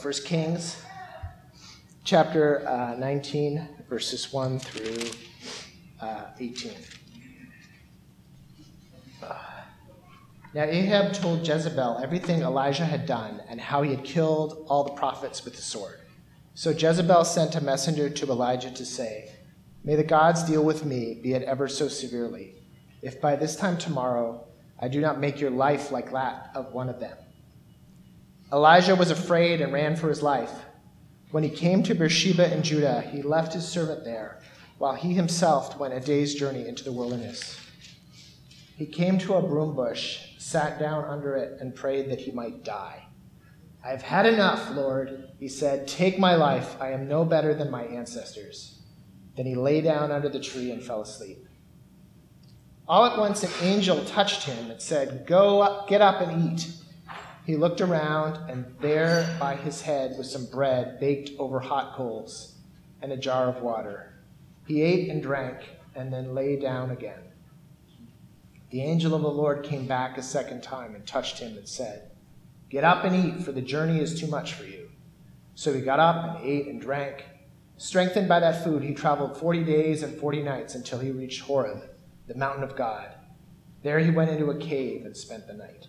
First Kings chapter uh, 19, verses 1 through uh, 18. Now Ahab told Jezebel everything Elijah had done and how he had killed all the prophets with the sword. So Jezebel sent a messenger to Elijah to say, May the gods deal with me, be it ever so severely, if by this time tomorrow I do not make your life like that of one of them. Elijah was afraid and ran for his life. When he came to Beersheba in Judah, he left his servant there, while he himself went a day's journey into the wilderness. He came to a broom bush, sat down under it, and prayed that he might die. I have had enough, Lord, he said. Take my life. I am no better than my ancestors. Then he lay down under the tree and fell asleep. All at once, an angel touched him and said, Go up, get up and eat. He looked around, and there by his head was some bread baked over hot coals and a jar of water. He ate and drank, and then lay down again. The angel of the Lord came back a second time and touched him and said, Get up and eat, for the journey is too much for you. So he got up and ate and drank. Strengthened by that food, he traveled forty days and forty nights until he reached Horeb, the mountain of God. There he went into a cave and spent the night.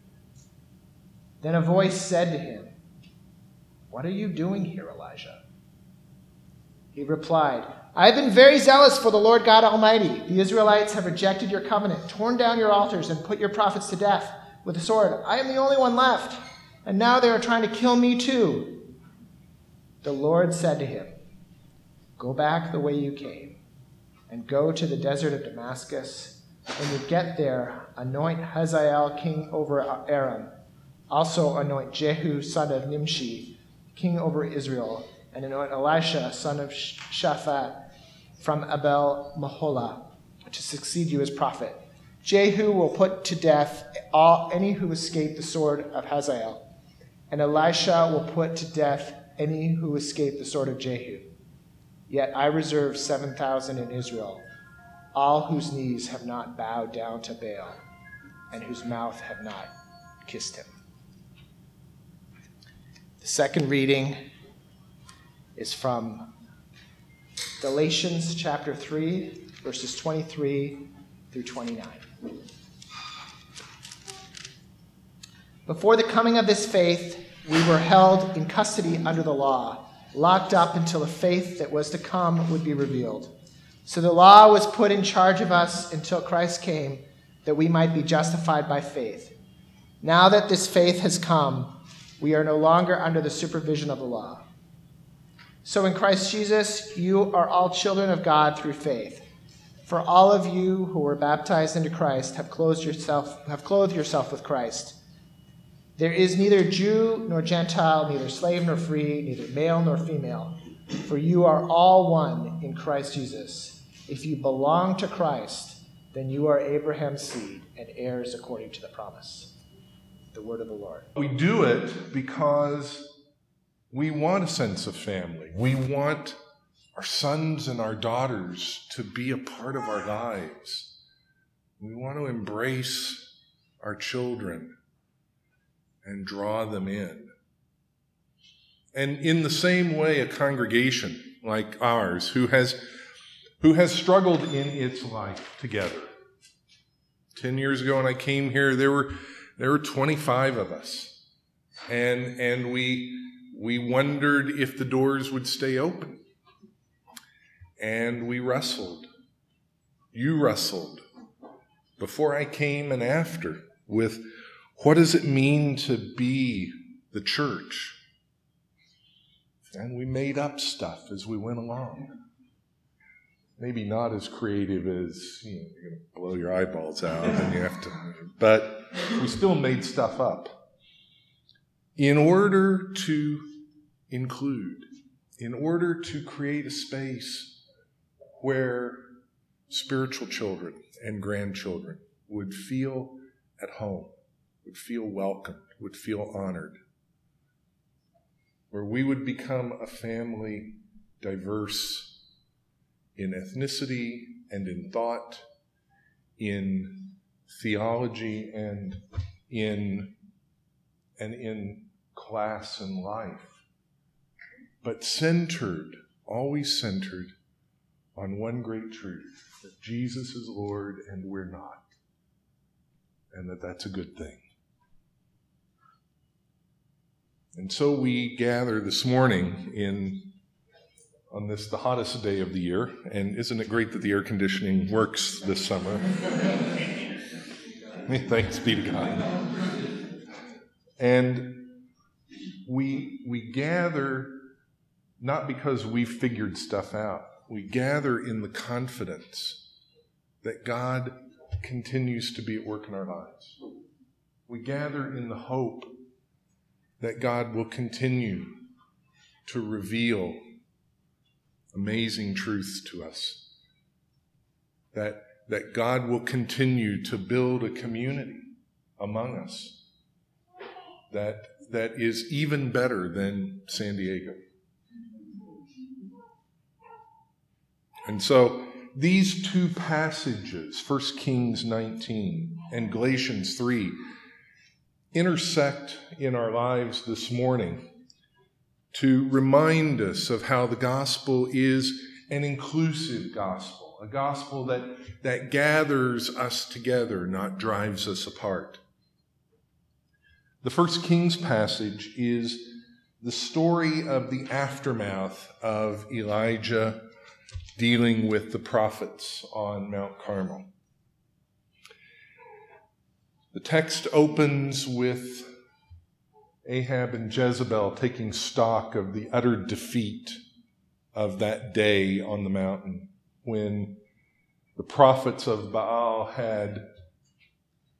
Then a voice said to him, What are you doing here, Elijah? He replied, I have been very zealous for the Lord God Almighty. The Israelites have rejected your covenant, torn down your altars, and put your prophets to death with the sword. I am the only one left, and now they are trying to kill me too. The Lord said to him, Go back the way you came, and go to the desert of Damascus. When you get there, anoint Hazael king over Aram also anoint Jehu, son of Nimshi, king over Israel, and anoint Elisha, son of Shaphat, from Abel Meholah, to succeed you as prophet. Jehu will put to death all any who escape the sword of Hazael, and Elisha will put to death any who escape the sword of Jehu. Yet I reserve 7,000 in Israel, all whose knees have not bowed down to Baal, and whose mouth have not kissed him. The second reading is from Galatians chapter 3, verses 23 through 29. Before the coming of this faith, we were held in custody under the law, locked up until the faith that was to come would be revealed. So the law was put in charge of us until Christ came, that we might be justified by faith. Now that this faith has come, we are no longer under the supervision of the law. So in Christ Jesus, you are all children of God through faith. For all of you who were baptized into Christ have clothed yourself have clothed yourself with Christ. There is neither Jew nor Gentile, neither slave nor free, neither male nor female, for you are all one in Christ Jesus. If you belong to Christ, then you are Abraham's seed and heirs according to the promise the word of the Lord. We do it because we want a sense of family. We want our sons and our daughters to be a part of our lives. We want to embrace our children and draw them in. And in the same way, a congregation like ours who has, who has struggled in its life together. Ten years ago when I came here, there were there were 25 of us. And, and we, we wondered if the doors would stay open. And we wrestled. You wrestled before I came and after with what does it mean to be the church? And we made up stuff as we went along. Maybe not as creative as you know, you're going to blow your eyeballs out and you have to, but we still made stuff up. In order to include, in order to create a space where spiritual children and grandchildren would feel at home, would feel welcomed, would feel honored, where we would become a family diverse in ethnicity and in thought, in theology and in and in class and life, but centered, always centered on one great truth that Jesus is Lord and we're not, and that that's a good thing. And so we gather this morning in on this the hottest day of the year, and isn't it great that the air conditioning works this summer? Thanks be to God. And we we gather not because we figured stuff out. We gather in the confidence that God continues to be at work in our lives. We gather in the hope that God will continue to reveal amazing truths to us. That, that God will continue to build a community among us that, that is even better than San Diego. And so these two passages, 1 Kings 19 and Galatians 3, intersect in our lives this morning to remind us of how the gospel is an inclusive gospel, a gospel that, that gathers us together, not drives us apart. The first Kings passage is the story of the aftermath of Elijah dealing with the prophets on Mount Carmel. The text opens with Ahab and Jezebel taking stock of the utter defeat of that day on the mountain when the prophets of Baal had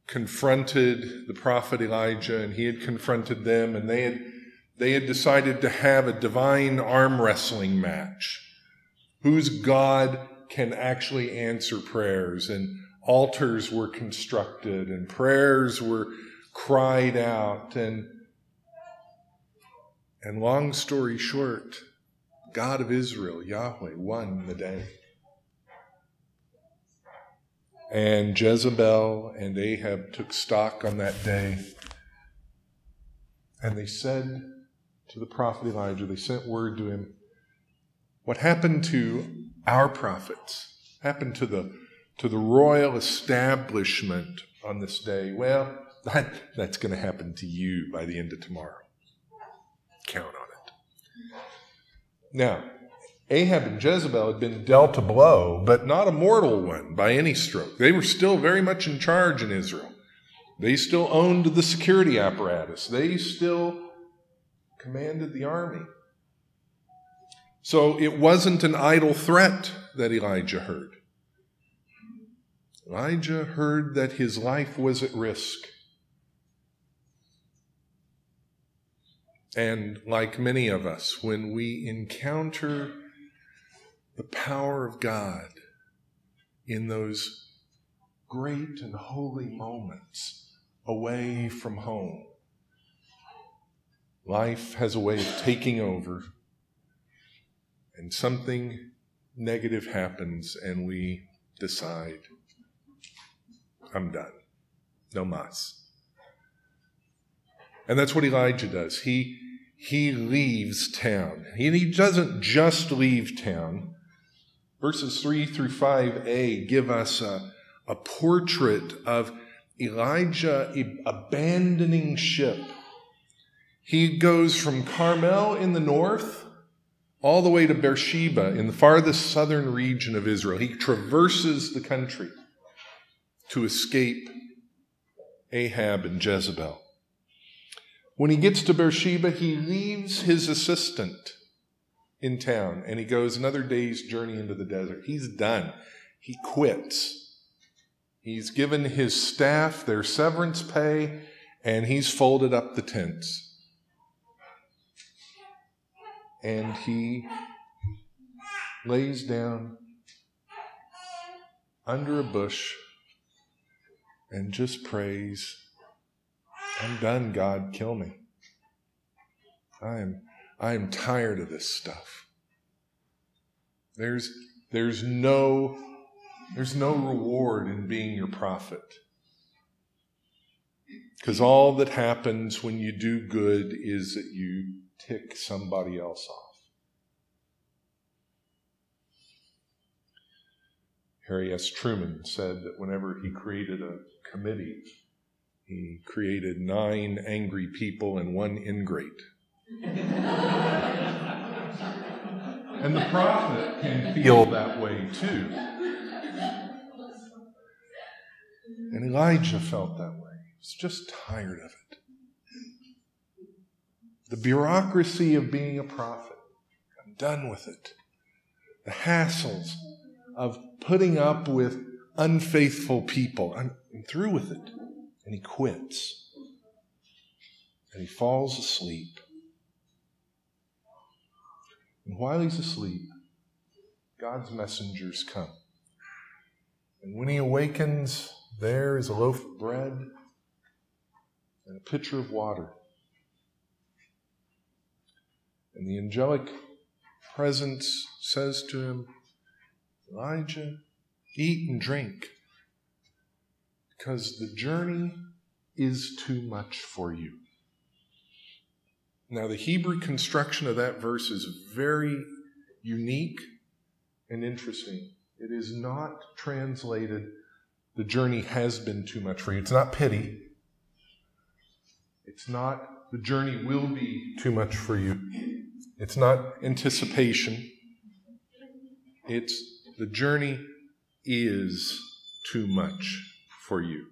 confronted the prophet Elijah and he had confronted them and they had they had decided to have a divine arm wrestling match whose God can actually answer prayers and altars were constructed and prayers were cried out and and long story short, God of Israel, Yahweh, won the day. And Jezebel and Ahab took stock on that day. And they said to the prophet Elijah, they sent word to him, what happened to our prophets, happened to the, to the royal establishment on this day, well, that, that's going to happen to you by the end of tomorrow count on it. Now, Ahab and Jezebel had been dealt a blow, but not a mortal one by any stroke. They were still very much in charge in Israel. They still owned the security apparatus. They still commanded the army. So it wasn't an idle threat that Elijah heard. Elijah heard that his life was at risk. And like many of us, when we encounter the power of God in those great and holy moments away from home, life has a way of taking over, and something negative happens, and we decide, I'm done. No mas. And that's what Elijah does. He he leaves town. And he doesn't just leave town. Verses 3 through 5a give us a, a portrait of Elijah abandoning ship He goes from Carmel in the north all the way to Beersheba in the farthest southern region of Israel. He traverses the country to escape Ahab and Jezebel. When he gets to Beersheba, he leaves his assistant in town and he goes another day's journey into the desert. He's done. He quits. He's given his staff their severance pay and he's folded up the tents. And he lays down under a bush and just prays, I'm done, God, kill me. I am, I am tired of this stuff. There's, there's no, there's no reward in being your prophet. Because all that happens when you do good is that you tick somebody else off. Harry S. Truman said that whenever he created a committee, he created nine angry people and one ingrate. and the prophet can feel that way too. And Elijah felt that way. He was just tired of it. The bureaucracy of being a prophet. I'm done with it. The hassles of putting up with unfaithful people. I'm through with it. And he quits. And he falls asleep. And while he's asleep, God's messengers come. And when he awakens, there is a loaf of bread and a pitcher of water. And the angelic presence says to him, Elijah, eat and drink, because the journey is too much for you. Now, the Hebrew construction of that verse is very unique and interesting. It is not translated, the journey has been too much for you. It's not pity. It's not, the journey will be too much for you. It's not anticipation. It's, the journey is too much for you.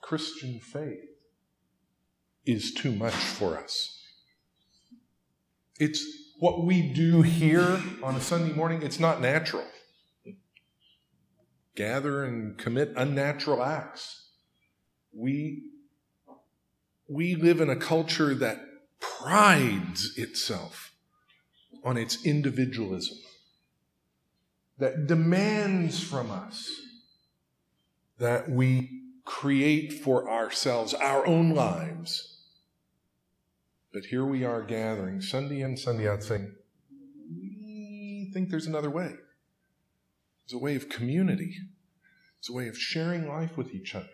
Christian faith is too much for us. It's what we do here on a Sunday morning, it's not natural. Gather and commit unnatural acts. We, we live in a culture that prides itself on its individualism that demands from us that we create for ourselves our own lives. But here we are gathering Sunday in, Sunday out saying, we think there's another way. There's a way of community. There's a way of sharing life with each other.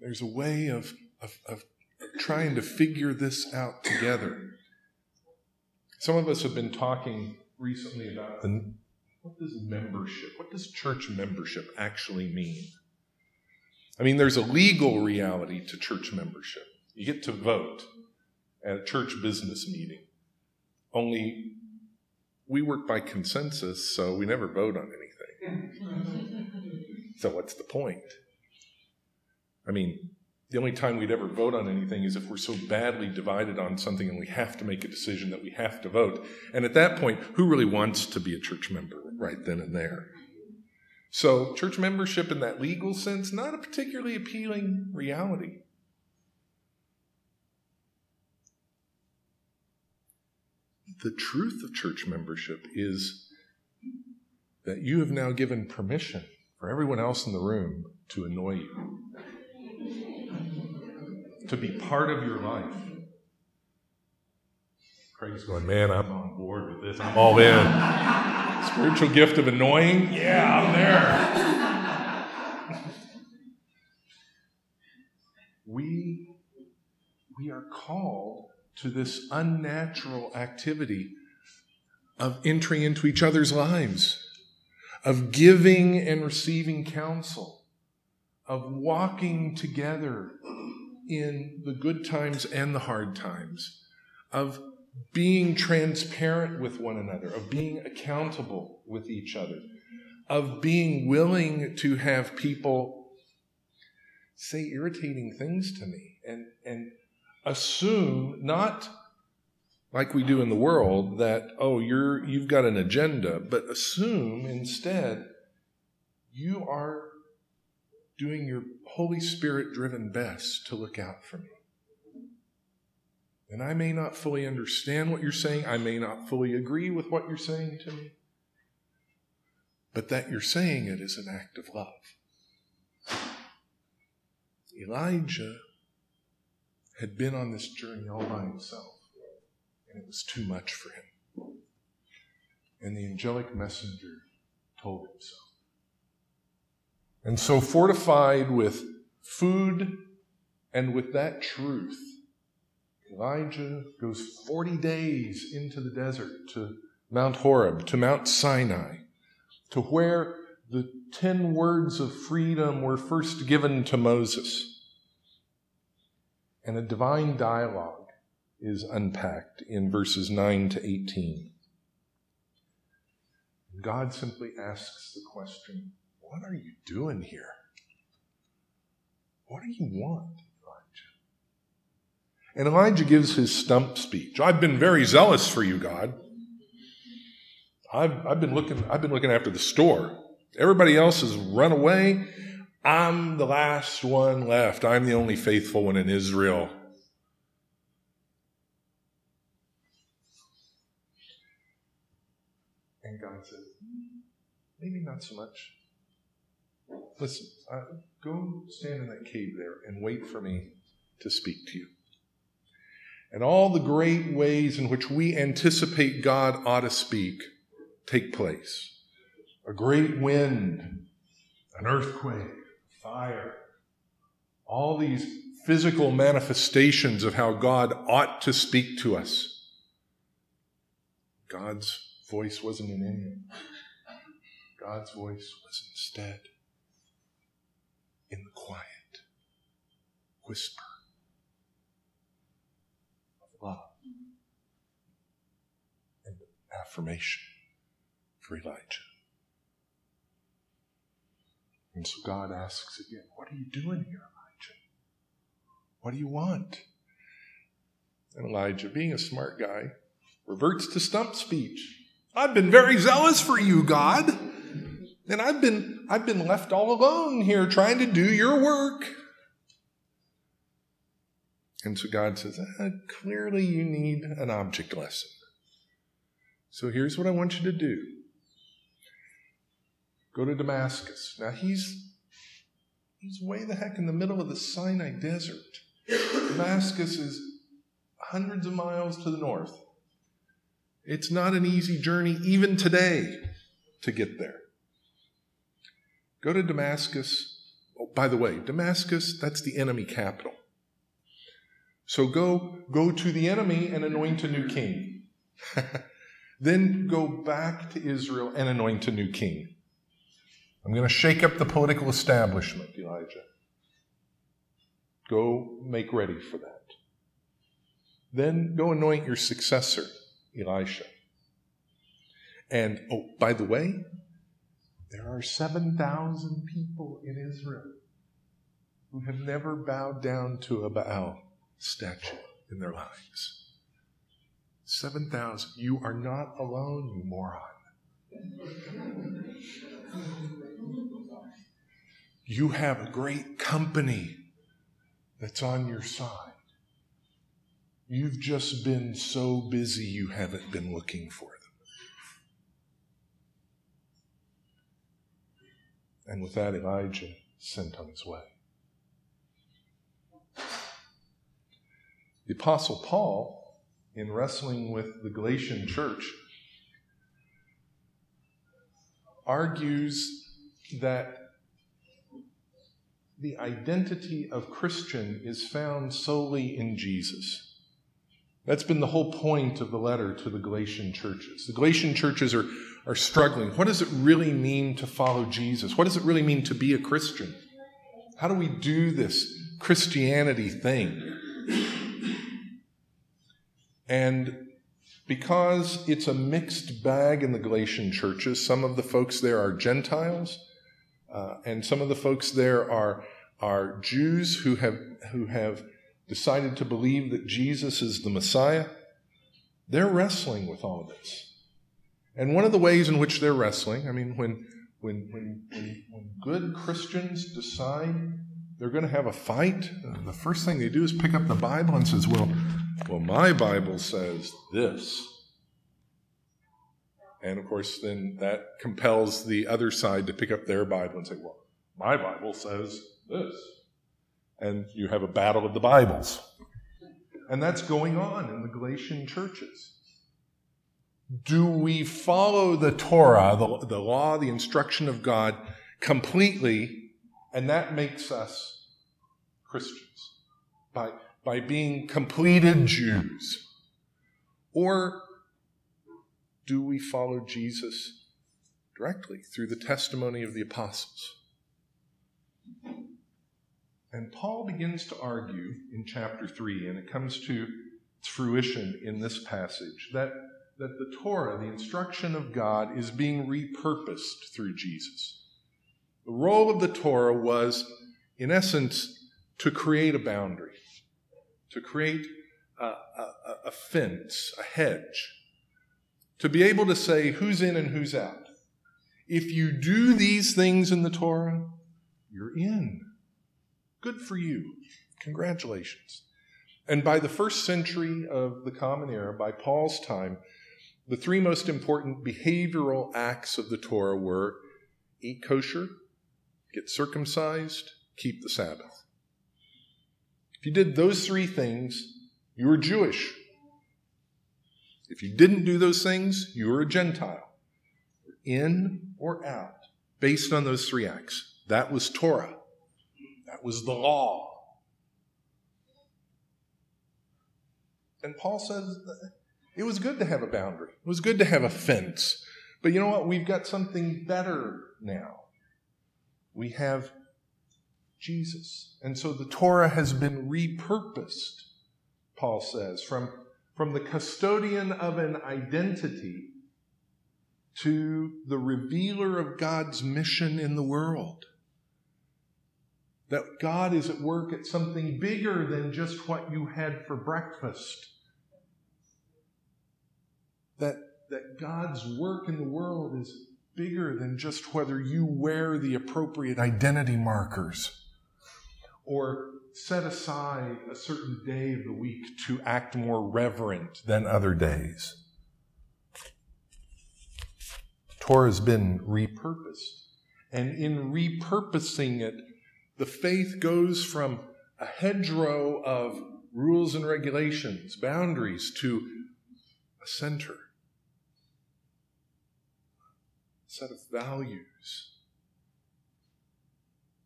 There's a way of, of, of trying to figure this out together. Some of us have been talking recently about the, what does membership, what does church membership actually mean? I mean, there's a legal reality to church membership. You get to vote at a church business meeting. Only we work by consensus, so we never vote on anything. so, what's the point? I mean, the only time we'd ever vote on anything is if we're so badly divided on something and we have to make a decision that we have to vote. And at that point, who really wants to be a church member right then and there? So, church membership in that legal sense, not a particularly appealing reality. The truth of church membership is that you have now given permission for everyone else in the room to annoy you to be part of your life. Craig's going, man, I'm on board with this. I'm all in. Spiritual gift of annoying? Yeah, I'm there. we, we are called to this unnatural activity of entering into each other's lives, of giving and receiving counsel, of walking together in the good times and the hard times, of being transparent with one another, of being accountable with each other, of being willing to have people say irritating things to me and, and assume not like we do in the world that oh you're you've got an agenda but assume instead you are doing your holy spirit driven best to look out for me and i may not fully understand what you're saying i may not fully agree with what you're saying to me but that you're saying it is an act of love elijah had been on this journey all by himself and it was too much for him. And the angelic messenger told him so. And so, fortified with food and with that truth, Elijah goes 40 days into the desert to Mount Horeb, to Mount Sinai, to where the 10 words of freedom were first given to Moses. And a divine dialogue is unpacked in verses 9 to 18. God simply asks the question, What are you doing here? What do you want? And Elijah gives his stump speech. I've been very zealous for you, God. I've, I've, been looking, I've been looking after the store. Everybody else has run away. I'm the last one left. I'm the only faithful one in Israel. And God said, maybe not so much. Listen, go stand in that cave there and wait for me to speak to you. And all the great ways in which we anticipate God ought to speak take place a great wind, an earthquake, fire, all these physical manifestations of how God ought to speak to us. God's voice wasn't in any of them. God's voice was instead in the quiet whisper of love and affirmation for Elijah. And so God asks again, What are you doing here, Elijah? What do you want? And Elijah, being a smart guy, reverts to stump speech. I've been very zealous for you, God. And I've been, I've been left all alone here trying to do your work. And so God says, ah, clearly you need an object lesson. So here's what I want you to do go to Damascus. Now he's, he's way the heck in the middle of the Sinai desert. Damascus is hundreds of miles to the north. It's not an easy journey, even today, to get there. Go to Damascus. Oh, by the way, Damascus, that's the enemy capital. So go, go to the enemy and anoint a new king. then go back to Israel and anoint a new king. I'm going to shake up the political establishment, Elijah. Go make ready for that. Then go anoint your successor. Elisha. And, oh, by the way, there are 7,000 people in Israel who have never bowed down to a Baal statue in their lives. 7,000. You are not alone, you moron. You have a great company that's on your side. You've just been so busy you haven't been looking for them. And with that, Elijah sent on his way. The Apostle Paul, in wrestling with the Galatian church, argues that the identity of Christian is found solely in Jesus. That's been the whole point of the letter to the Galatian churches. The Galatian churches are, are struggling. What does it really mean to follow Jesus? What does it really mean to be a Christian? How do we do this Christianity thing? And because it's a mixed bag in the Galatian churches, some of the folks there are Gentiles, uh, and some of the folks there are, are Jews who have, who have decided to believe that Jesus is the Messiah. They're wrestling with all of this. And one of the ways in which they're wrestling, I mean, when, when, when, when, when good Christians decide they're going to have a fight, the first thing they do is pick up the Bible and says, well, well, my Bible says this. And of course, then that compels the other side to pick up their Bible and say, well, my Bible says this. And you have a battle of the Bibles. And that's going on in the Galatian churches. Do we follow the Torah, the, the law, the instruction of God completely, and that makes us Christians by, by being completed Jews? Or do we follow Jesus directly through the testimony of the apostles? And Paul begins to argue in chapter 3, and it comes to fruition in this passage, that, that the Torah, the instruction of God, is being repurposed through Jesus. The role of the Torah was, in essence, to create a boundary, to create a, a, a fence, a hedge, to be able to say who's in and who's out. If you do these things in the Torah, you're in. Good for you. Congratulations. And by the first century of the Common Era, by Paul's time, the three most important behavioral acts of the Torah were eat kosher, get circumcised, keep the Sabbath. If you did those three things, you were Jewish. If you didn't do those things, you were a Gentile, in or out, based on those three acts. That was Torah. That was the law. And Paul says it was good to have a boundary, it was good to have a fence. But you know what? We've got something better now. We have Jesus. And so the Torah has been repurposed, Paul says, from from the custodian of an identity to the revealer of God's mission in the world. That God is at work at something bigger than just what you had for breakfast. That, that God's work in the world is bigger than just whether you wear the appropriate identity markers or set aside a certain day of the week to act more reverent than other days. Torah has been repurposed. And in repurposing it, the faith goes from a hedgerow of rules and regulations, boundaries, to a center, a set of values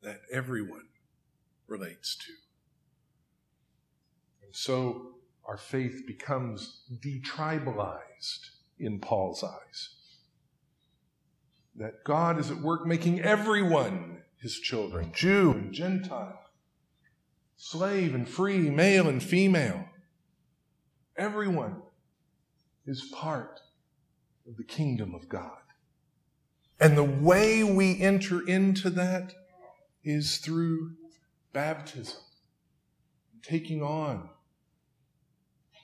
that everyone relates to. And so our faith becomes detribalized in Paul's eyes. That God is at work making everyone his children, Jew and Gentile, slave and free, male and female. Everyone is part of the kingdom of God. And the way we enter into that is through baptism, taking on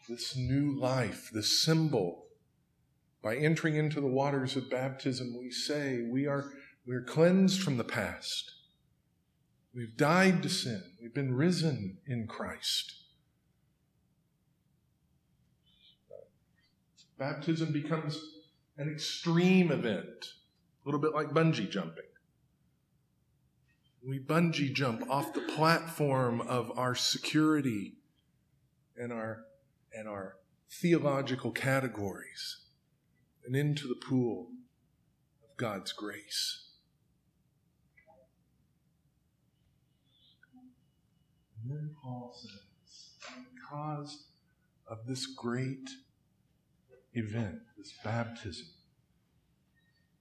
this new life, this symbol. By entering into the waters of baptism, we say we are, we are cleansed from the past. We've died to sin. We've been risen in Christ. Baptism becomes an extreme event, a little bit like bungee jumping. We bungee jump off the platform of our security and our, and our theological categories and into the pool of God's grace. And then Paul says, because of this great event, this baptism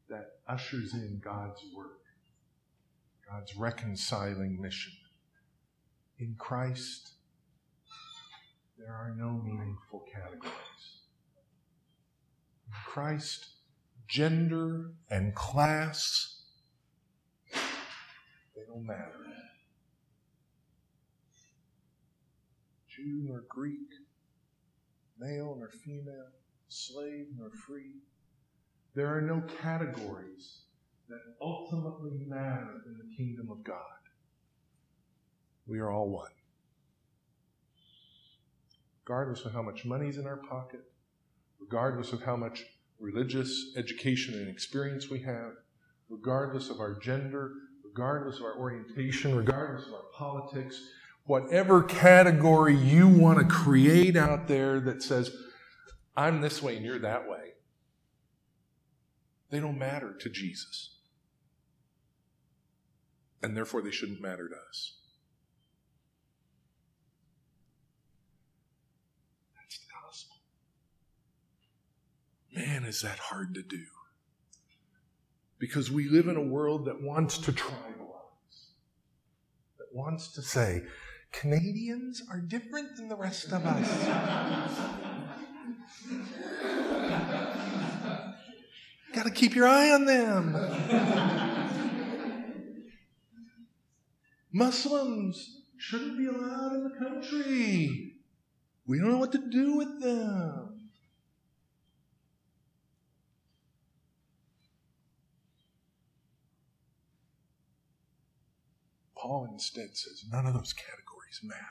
that ushers in God's work, God's reconciling mission. In Christ, there are no meaningful categories. In Christ, gender and class, they don't matter. Jew nor Greek, male nor female, slave nor free. There are no categories that ultimately matter in the kingdom of God. We are all one. Regardless of how much money's in our pocket, regardless of how much religious education and experience we have, regardless of our gender, regardless of our orientation, regardless of our politics, whatever category you want to create out there that says, I'm this way and you're that way, they don't matter to Jesus. And therefore, they shouldn't matter to us. That's the gospel. Man, is that hard to do. Because we live in a world that wants to tribalize, that wants to say, Canadians are different than the rest of us. Got to keep your eye on them. Muslims shouldn't be allowed in the country. We don't know what to do with them. Paul instead says none of those categories matter.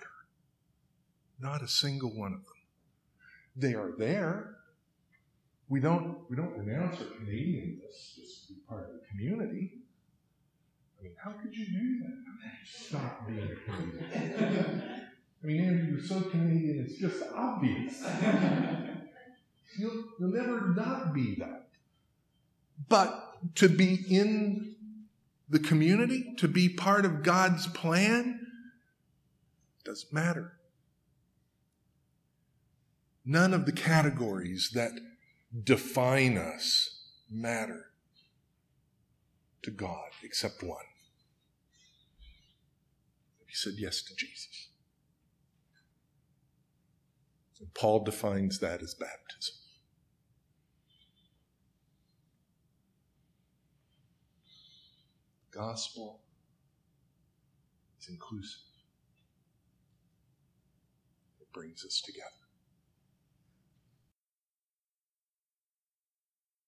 Not a single one of them. They are there. We don't, we don't renounce our Canadianness just to be part of the community. I mean, how could you do that? Stop being a Canadian. I mean, Andrew, you're so Canadian, it's just obvious. You'll, you'll never not be that. But to be in the community, to be part of God's plan, doesn't matter. None of the categories that define us matter to God except one. He said yes to Jesus. And Paul defines that as baptism. gospel is inclusive. It brings us together.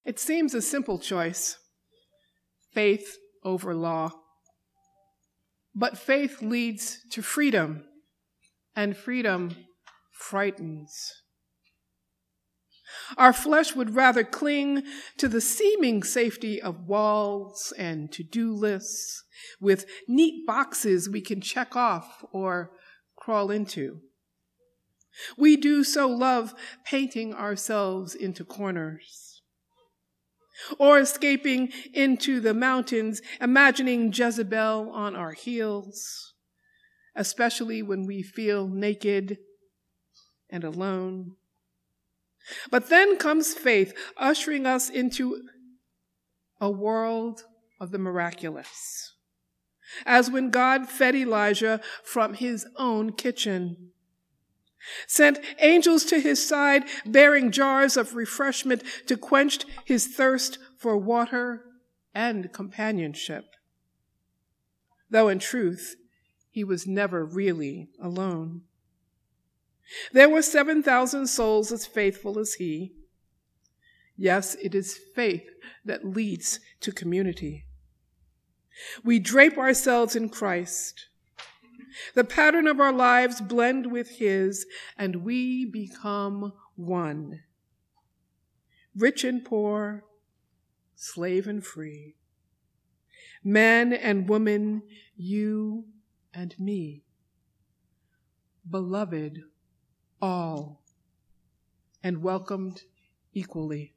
It seems a simple choice faith over law. But faith leads to freedom, and freedom frightens. Our flesh would rather cling to the seeming safety of walls and to do lists with neat boxes we can check off or crawl into. We do so love painting ourselves into corners or escaping into the mountains, imagining Jezebel on our heels, especially when we feel naked and alone. But then comes faith, ushering us into a world of the miraculous. As when God fed Elijah from his own kitchen, sent angels to his side bearing jars of refreshment to quench his thirst for water and companionship. Though in truth, he was never really alone. There were 7,000 souls as faithful as he. Yes, it is faith that leads to community. We drape ourselves in Christ. The pattern of our lives blend with his, and we become one. Rich and poor, slave and free, man and woman, you and me. Beloved all and welcomed equally.